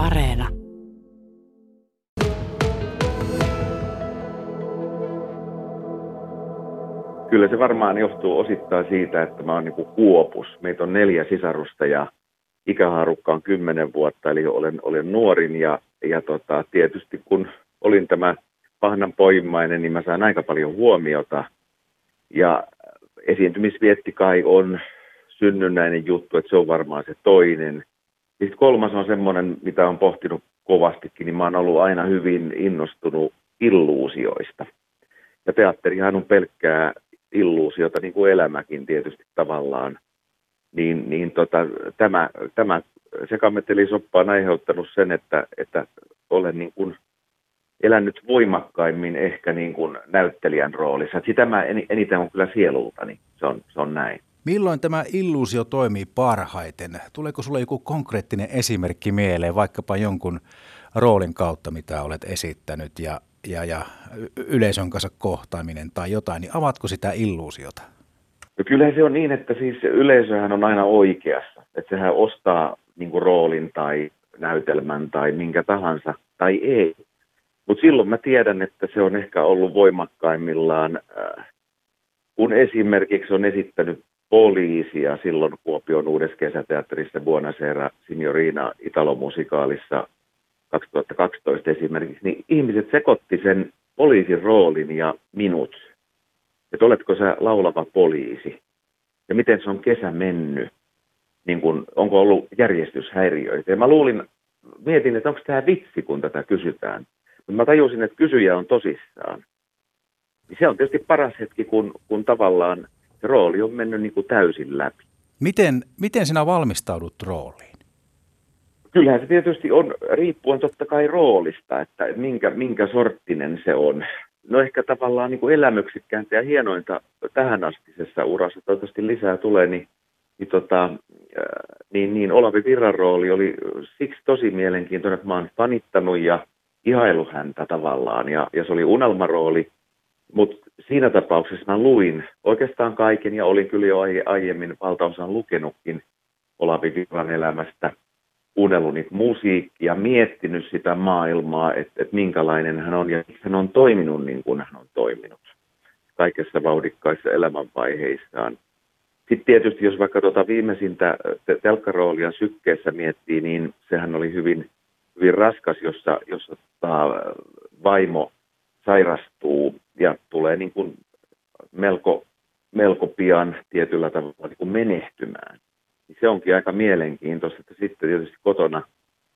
Areena. Kyllä se varmaan johtuu osittain siitä, että mä oon niin kuopus. Meitä on neljä sisarusta ja ikähaarukka on kymmenen vuotta, eli olen, olen nuorin ja, ja tota, tietysti kun olin tämä pahnan poimmainen, niin mä saan aika paljon huomiota. Ja esiintymisvietti kai on synnynnäinen juttu, että se on varmaan se toinen. Sitten kolmas on semmoinen, mitä on pohtinut kovastikin, niin mä oon ollut aina hyvin innostunut illuusioista. Ja teatterihan on pelkkää illuusiota, niin kuin elämäkin tietysti tavallaan. Niin, niin tota, tämä, tämä sekamettelisoppa on aiheuttanut sen, että, että olen niin kuin elänyt voimakkaimmin ehkä niin kuin näyttelijän roolissa. Sitä mä eniten on kyllä sielultani, se on, se on näin. Milloin tämä illuusio toimii parhaiten? Tuleeko sulle joku konkreettinen esimerkki mieleen, vaikkapa jonkun roolin kautta, mitä olet esittänyt ja, ja, ja yleisön kanssa kohtaaminen tai jotain, niin avatko sitä illuusiota? No kyllä se on niin, että siis yleisöhän on aina oikeassa. Että sehän ostaa niin kuin roolin tai näytelmän tai minkä tahansa, tai ei. Mutta silloin mä tiedän, että se on ehkä ollut voimakkaimmillaan, äh, kun esimerkiksi on esittänyt poliisia silloin Kuopion uudessa kesäteatterissa Buonasera Signorina Italo-musikaalissa 2012 esimerkiksi, niin ihmiset sekoitti sen poliisin roolin ja minut. Että oletko sä laulava poliisi? Ja miten se on kesä mennyt? Niin kun, onko ollut järjestyshäiriöitä? Ja mä luulin, mietin, että onko tämä vitsi, kun tätä kysytään. Mutta mä tajusin, että kysyjä on tosissaan. Niin se on tietysti paras hetki, kun, kun tavallaan rooli on mennyt niin kuin täysin läpi. Miten, miten sinä valmistaudut rooliin? Kyllähän se tietysti on, riippuen totta kai roolista, että minkä, minkä sorttinen se on. No ehkä tavallaan niin kuin elämyksikkääntä ja hienointa tähän astisessa urassa, toivottavasti lisää tulee, niin, niin, tota, niin, niin Olavi Virran rooli oli siksi tosi mielenkiintoinen, että mä oon fanittanut ja ihailu häntä tavallaan, ja, ja se oli unelmarooli, mutta siinä tapauksessa mä luin oikeastaan kaiken ja olin kyllä jo aiemmin valtaosan lukenutkin Olavi Virran elämästä, kuunnellut niitä musiikkia, miettinyt sitä maailmaa, että, että minkälainen hän on ja hän on toiminut niin kuin hän on toiminut kaikessa vauhdikkaissa elämänvaiheissaan. Sitten tietysti, jos vaikka tuota viimeisintä telkkaroolia sykkeessä miettii, niin sehän oli hyvin, hyvin raskas, jossa, jossa tota, vaimo sairastuu ja tulee niin kuin melko, melko pian tietyllä tavalla niin kuin menehtymään. Niin se onkin aika mielenkiintoista, että sitten tietysti kotona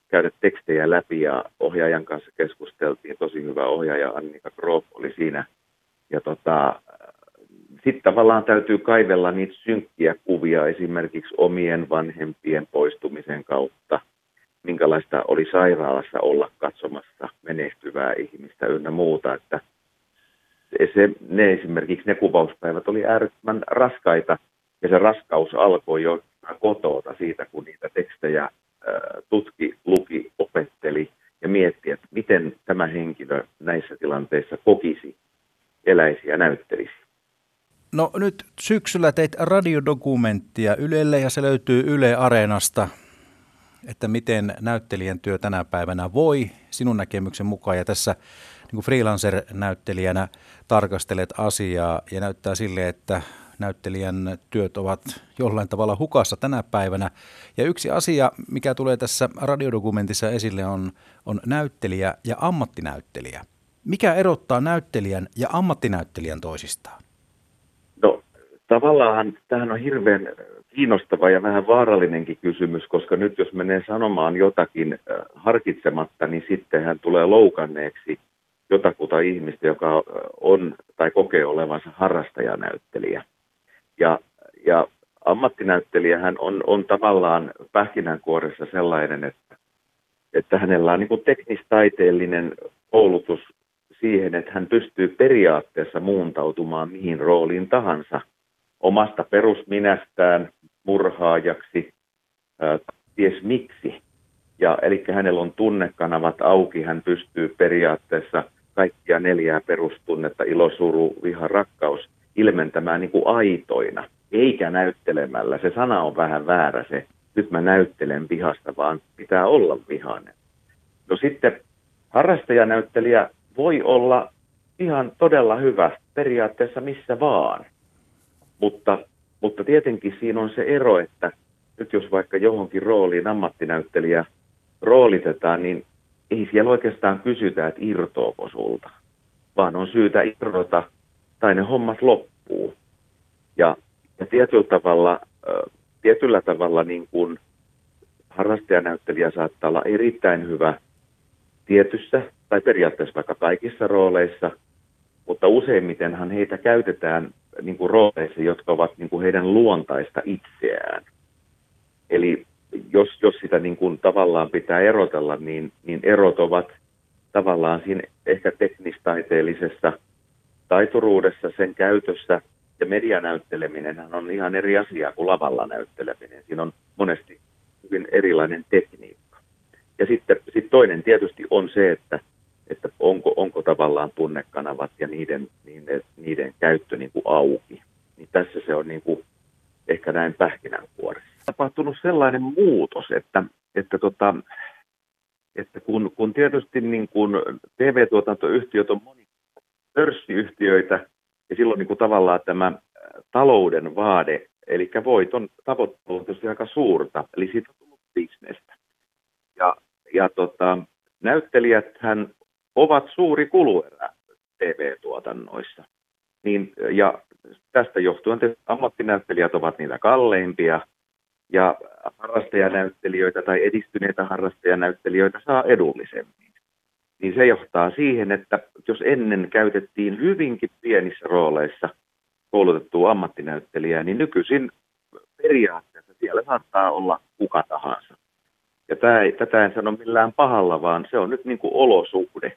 käydä tekstejä läpi ja ohjaajan kanssa keskusteltiin. Tosi hyvä ohjaaja Annika Grof oli siinä. Ja tota, sitten tavallaan täytyy kaivella niitä synkkiä kuvia esimerkiksi omien vanhempien poistumisen kautta. Minkälaista oli sairaalassa olla katsomassa menehtyvää ihmistä ynnä muuta. Että se, ne esimerkiksi ne kuvauspäivät oli äärettömän raskaita ja se raskaus alkoi jo kotoota siitä, kun niitä tekstejä tutki, luki, opetteli ja mietti, että miten tämä henkilö näissä tilanteissa kokisi, eläisi ja näyttelisi. No nyt syksyllä teit radiodokumenttia Ylelle ja se löytyy Yle Areenasta, että miten näyttelijän työ tänä päivänä voi sinun näkemyksen mukaan. Ja tässä niin kuin freelancer-näyttelijänä tarkastelet asiaa ja näyttää sille, että näyttelijän työt ovat jollain tavalla hukassa tänä päivänä. Ja yksi asia, mikä tulee tässä radiodokumentissa esille, on, on näyttelijä ja ammattinäyttelijä. Mikä erottaa näyttelijän ja ammattinäyttelijän toisistaan? No tavallaan tähän on hirveän kiinnostava ja vähän vaarallinenkin kysymys, koska nyt jos menee sanomaan jotakin äh, harkitsematta, niin sitten hän tulee loukanneeksi jotakuta ihmistä, joka on tai kokee olevansa harrastajanäyttelijä. Ja, ja ammattinäyttelijähän on, on tavallaan pähkinänkuoressa sellainen, että, että hänellä on niin teknistaiteellinen koulutus siihen, että hän pystyy periaatteessa muuntautumaan mihin rooliin tahansa omasta perusminästään murhaajaksi, ties miksi. Ja, eli hänellä on tunnekanavat auki, hän pystyy periaatteessa kaikkia neljää perustunnetta, ilo, suru, viha, rakkaus, ilmentämään niin kuin aitoina, eikä näyttelemällä. Se sana on vähän väärä se, nyt mä näyttelen vihasta, vaan pitää olla vihainen. No sitten harrastajanäyttelijä voi olla ihan todella hyvä periaatteessa missä vaan, mutta, mutta tietenkin siinä on se ero, että nyt jos vaikka johonkin rooliin ammattinäyttelijä roolitetaan, niin ei siellä oikeastaan kysytä, että irtoako sulta, vaan on syytä irrota tai ne hommat loppuu. Ja, ja tietyllä tavalla, tietyllä tavalla niin kuin harrastajanäyttelijä saattaa olla erittäin hyvä tietyssä tai periaatteessa vaikka kaikissa rooleissa, mutta useimmitenhan heitä käytetään niin kuin rooleissa, jotka ovat niin kuin heidän luontaista itseään. Eli jos, jos sitä niin kuin tavallaan pitää erotella, niin, niin erot ovat tavallaan siinä ehkä teknistaiteellisessa taituruudessa, sen käytössä ja medianäytteleminen on ihan eri asia kuin lavalla näytteleminen. Siinä on monesti hyvin erilainen tekniikka. Ja sitten sit toinen tietysti on se, että, että onko, onko tavallaan tunnekanavat ja niiden, niiden, niiden käyttö niin kuin auki. Niin tässä se on niin kuin ehkä näin pähkinänkuoressa. Tapahtunut sellainen muutos, että, että, tota, että kun, kun tietysti niin kuin TV-tuotantoyhtiöt on moni pörssiyhtiöitä, ja silloin niin kuin tavallaan tämä talouden vaade, eli voiton tavoittelu on tietysti aika suurta, eli siitä on tullut bisnestä. Ja, ja tota, näyttelijäthän ovat suuri kuluerä TV-tuotannoissa. Niin, ja tästä johtuen ammattinäyttelijät ovat niitä kalleimpia, ja harrastajanäyttelijöitä tai edistyneitä harrastajanäyttelijöitä saa edullisemmin. Niin se johtaa siihen, että jos ennen käytettiin hyvinkin pienissä rooleissa koulutettua ammattinäyttelijää, niin nykyisin periaatteessa siellä saattaa olla kuka tahansa. Ja tämä tätä en sano millään pahalla, vaan se on nyt niin kuin olosuhde.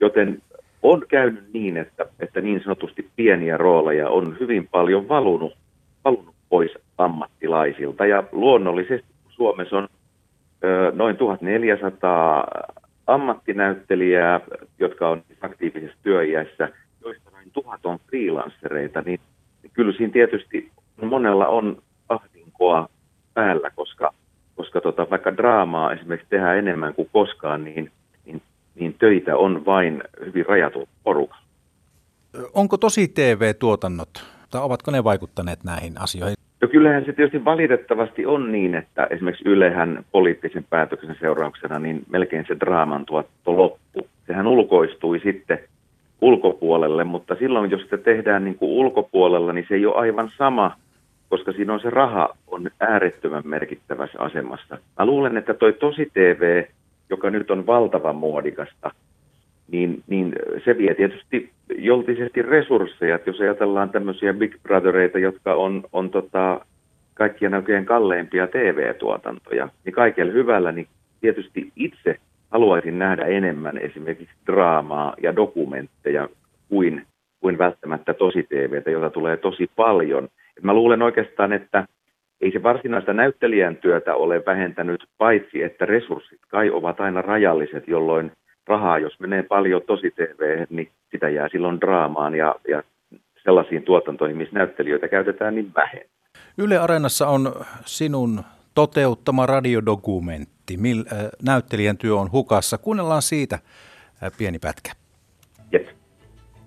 Joten on käynyt niin, että, että niin sanotusti pieniä rooleja on hyvin paljon valunut, valunut pois ammattilaisilta. Ja luonnollisesti Suomessa on ö, noin 1400 ammattinäyttelijää, jotka on aktiivisessa työiässä, joista noin tuhat on freelancereita, niin kyllä siinä tietysti monella on ahdinkoa päällä, koska, koska tota, vaikka draamaa esimerkiksi tehdään enemmän kuin koskaan, niin, niin, niin töitä on vain hyvin rajattu porukalla. Onko tosi TV-tuotannot, tai ovatko ne vaikuttaneet näihin asioihin? No kyllähän se tietysti valitettavasti on niin, että esimerkiksi Ylehän poliittisen päätöksen seurauksena niin melkein se draaman tuotto loppu. Sehän ulkoistui sitten ulkopuolelle, mutta silloin jos sitä tehdään niin kuin ulkopuolella, niin se ei ole aivan sama, koska siinä on se raha on äärettömän merkittävässä asemassa. Mä luulen, että toi tosi TV, joka nyt on valtavan muodikasta, niin, niin se vie tietysti joltisesti resursseja. Että jos ajatellaan tämmöisiä Big Brothereita, jotka on, on tota, kaikkien oikein kalleimpia TV-tuotantoja, niin kaikella hyvällä, niin tietysti itse haluaisin nähdä enemmän esimerkiksi draamaa ja dokumentteja kuin, kuin välttämättä tosi TVtä, jota tulee tosi paljon. Mä luulen oikeastaan, että ei se varsinaista näyttelijän työtä ole vähentänyt, paitsi että resurssit kai ovat aina rajalliset, jolloin rahaa, jos menee paljon tosi TV, niin sitä jää silloin draamaan ja, ja sellaisiin tuotantoihin, missä näyttelijöitä käytetään niin vähemmän. Yle Areenassa on sinun toteuttama radiodokumentti. Mil, äh, näyttelijän työ on hukassa. Kuunnellaan siitä äh, pieni pätkä. Yes.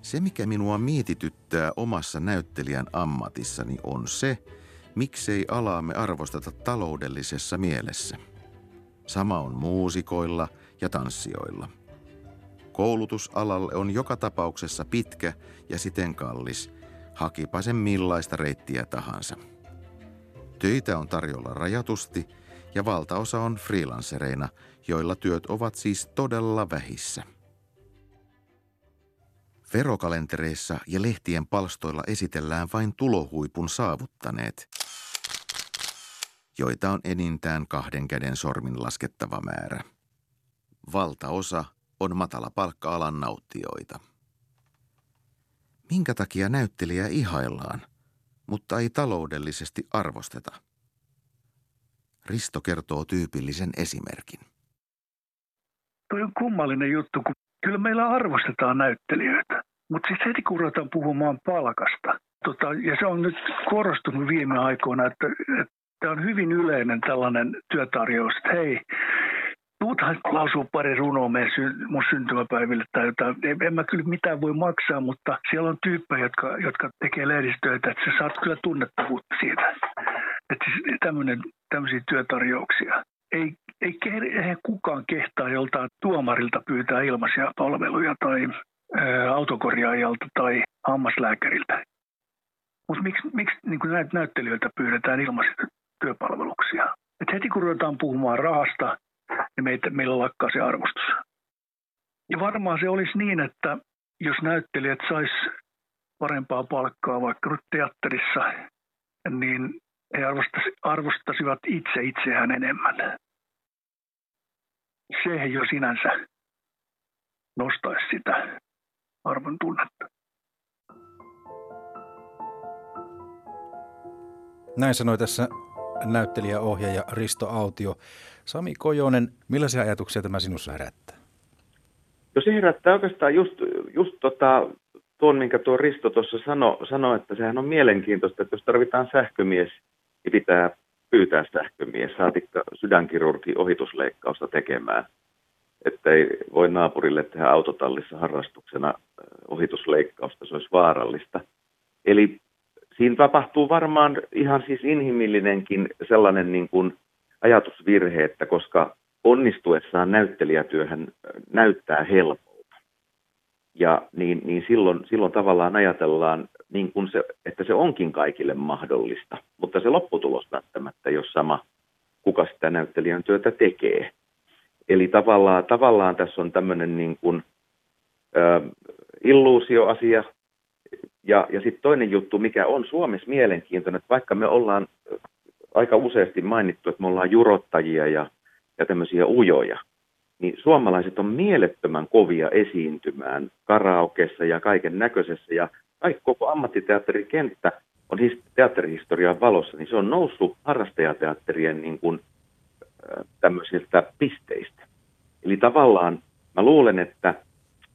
Se, mikä minua mietityttää omassa näyttelijän ammatissani, on se, miksei alaamme arvosteta taloudellisessa mielessä. Sama on muusikoilla ja tanssijoilla – Koulutusalalle on joka tapauksessa pitkä ja siten kallis, hakipa sen millaista reittiä tahansa. Töitä on tarjolla rajatusti ja valtaosa on freelancereina, joilla työt ovat siis todella vähissä. Verokalentereissa ja lehtien palstoilla esitellään vain tulohuipun saavuttaneet, joita on enintään kahden käden sormin laskettava määrä. Valtaosa on matala palkka-alan nauttijoita. Minkä takia näyttelijää ihaillaan, mutta ei taloudellisesti arvosteta? Risto kertoo tyypillisen esimerkin. Tuo on kummallinen juttu, kun kyllä meillä arvostetaan näyttelijöitä, mutta sitten heti kun ruvetaan puhumaan palkasta, tota, ja se on nyt korostunut viime aikoina, että, tämä on hyvin yleinen tällainen työtarjous, että hei, muutahan lausuu pari runoa mun syntymäpäiville tai jotain. En, en mä kyllä mitään voi maksaa, mutta siellä on tyyppejä, jotka, jotka tekee lehdistöitä, että sä saat kyllä tunnettavuutta siitä. Että siis tämmöisiä työtarjouksia. Ei, ei, kukaan kehtaa joltain tuomarilta pyytää ilmaisia palveluja tai autokorjaajalta tai hammaslääkäriltä. Mutta miksi, miksi niin näitä näyttelijöiltä pyydetään ilmaisia työpalveluksia? Et heti kun ruvetaan puhumaan rahasta, niin meitä, meillä lakkaa se arvostus. Ja varmaan se olisi niin, että jos näyttelijät sais parempaa palkkaa vaikka nyt teatterissa, niin he arvostasivat itse itseään enemmän. Se jo sinänsä nostaisi sitä arvon tunnetta. Näin sanoi tässä näyttelijäohjaaja Risto Autio. Sami Kojonen, millaisia ajatuksia tämä sinussa herättää? No se herättää oikeastaan just, just tota, tuon, minkä tuo Risto tuossa sanoi, sano, että sehän on mielenkiintoista, että jos tarvitaan sähkömies, niin pitää pyytää sähkömies, saatikka sydänkirurgi ohitusleikkausta tekemään. Että ei voi naapurille tehdä autotallissa harrastuksena ohitusleikkausta, se olisi vaarallista. Eli siinä tapahtuu varmaan ihan siis inhimillinenkin sellainen niin kuin ajatusvirhe, että koska onnistuessaan näyttelijätyöhän näyttää helpolta. Ja niin, niin silloin, silloin tavallaan ajatellaan, niin kuin se, että se onkin kaikille mahdollista, mutta se lopputulos välttämättä ei ole sama, kuka sitä näyttelijän työtä tekee. Eli tavallaan, tavallaan tässä on tämmöinen niin kuin, ö, illuusioasia, ja, ja sitten toinen juttu, mikä on Suomessa mielenkiintoinen, että vaikka me ollaan aika useasti mainittu, että me ollaan jurottajia ja, ja tämmöisiä ujoja, niin suomalaiset on mielettömän kovia esiintymään karaokessa ja kaiken näköisessä. Ja kaikki koko ammattiteatterikenttä on his, teatterihistorian valossa, niin se on noussut harrastajateatterien niin kuin, tämmöisiltä pisteistä. Eli tavallaan mä luulen, että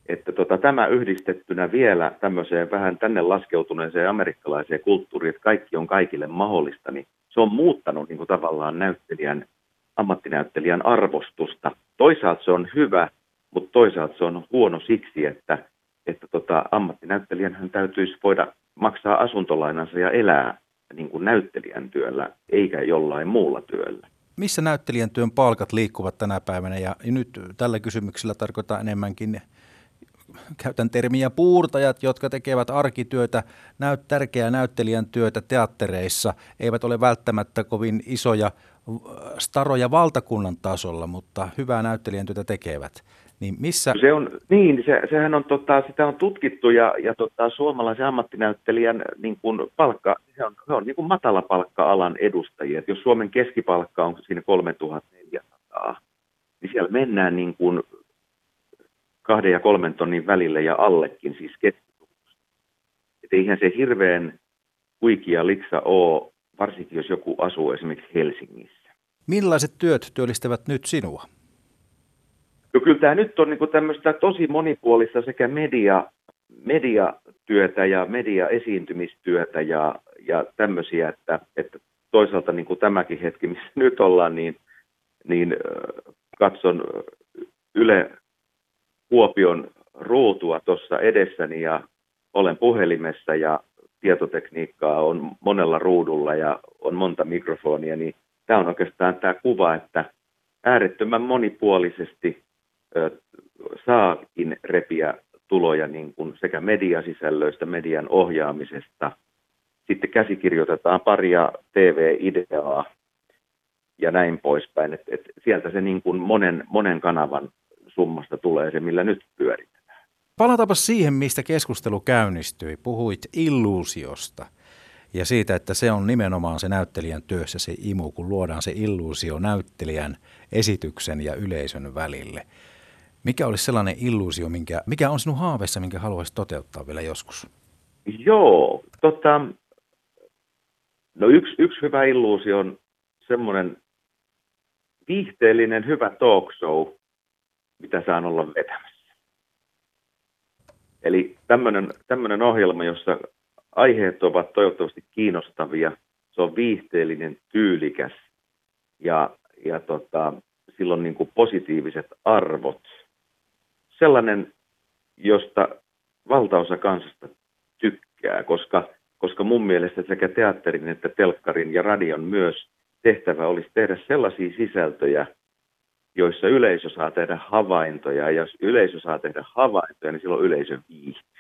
että tota, tämä yhdistettynä vielä tämmöiseen vähän tänne laskeutuneeseen amerikkalaiseen kulttuuriin, että kaikki on kaikille mahdollista, niin se on muuttanut niin kuin tavallaan näyttelijän, ammattinäyttelijän arvostusta. Toisaalta se on hyvä, mutta toisaalta se on huono siksi, että, että tota, ammattinäyttelijän hän täytyisi voida maksaa asuntolainansa ja elää niin kuin näyttelijän työllä, eikä jollain muulla työllä. Missä näyttelijän työn palkat liikkuvat tänä päivänä? Ja nyt tällä kysymyksellä tarkoittaa enemmänkin käytän termiä puurtajat, jotka tekevät arkityötä, näyt, tärkeää näyttelijän työtä teattereissa, eivät ole välttämättä kovin isoja staroja valtakunnan tasolla, mutta hyvää näyttelijän työtä tekevät. Niin missä... Se on, niin, se, sehän on, tota, sitä on tutkittu ja, ja tota, suomalaisen ammattinäyttelijän niin kuin palkka, se on, se on niin kuin matala palkka-alan edustajia. Et jos Suomen keskipalkka on siinä 3400, niin siellä mennään niin kuin kahden ja kolmen tonnin välillä ja allekin, siis keskitulosta. Että eihän se hirveän huikia liksa ole, varsinkin jos joku asuu esimerkiksi Helsingissä. Millaiset työt työllistävät nyt sinua? No kyllä tämä nyt on niin tämmöistä tosi monipuolista sekä media, mediatyötä ja mediaesiintymistyötä ja, ja tämmöisiä, että, että toisaalta niin kuin tämäkin hetki, missä nyt ollaan, niin, niin katson Yle Kuopion ruutua tuossa edessäni ja olen puhelimessa ja tietotekniikkaa on monella ruudulla ja on monta mikrofonia, niin tämä on oikeastaan tämä kuva, että äärettömän monipuolisesti ö, saakin repiä tuloja niin kuin sekä mediasisällöistä, median ohjaamisesta. Sitten käsikirjoitetaan paria TV-ideaa ja näin poispäin. Et, et sieltä se niin kuin monen, monen kanavan summasta tulee se, millä nyt pyöritetään. Palataanpa siihen, mistä keskustelu käynnistyi. Puhuit illuusiosta ja siitä, että se on nimenomaan se näyttelijän työssä se imu, kun luodaan se illuusio näyttelijän esityksen ja yleisön välille. Mikä olisi sellainen illuusio, minkä, mikä on sinun haaveessa, minkä haluaisit toteuttaa vielä joskus? Joo, tota, no yksi, yksi hyvä illuusio on semmoinen viihteellinen hyvä talk show, mitä saan olla vetämässä. Eli tämmöinen ohjelma, jossa aiheet ovat toivottavasti kiinnostavia, se on viihteellinen, tyylikäs ja, ja tota, silloin niin kuin positiiviset arvot. Sellainen, josta valtaosa kansasta tykkää, koska, koska mun mielestä sekä teatterin että telkkarin ja radion myös tehtävä olisi tehdä sellaisia sisältöjä, joissa yleisö saa tehdä havaintoja. Ja jos yleisö saa tehdä havaintoja, niin silloin yleisö viihtyy.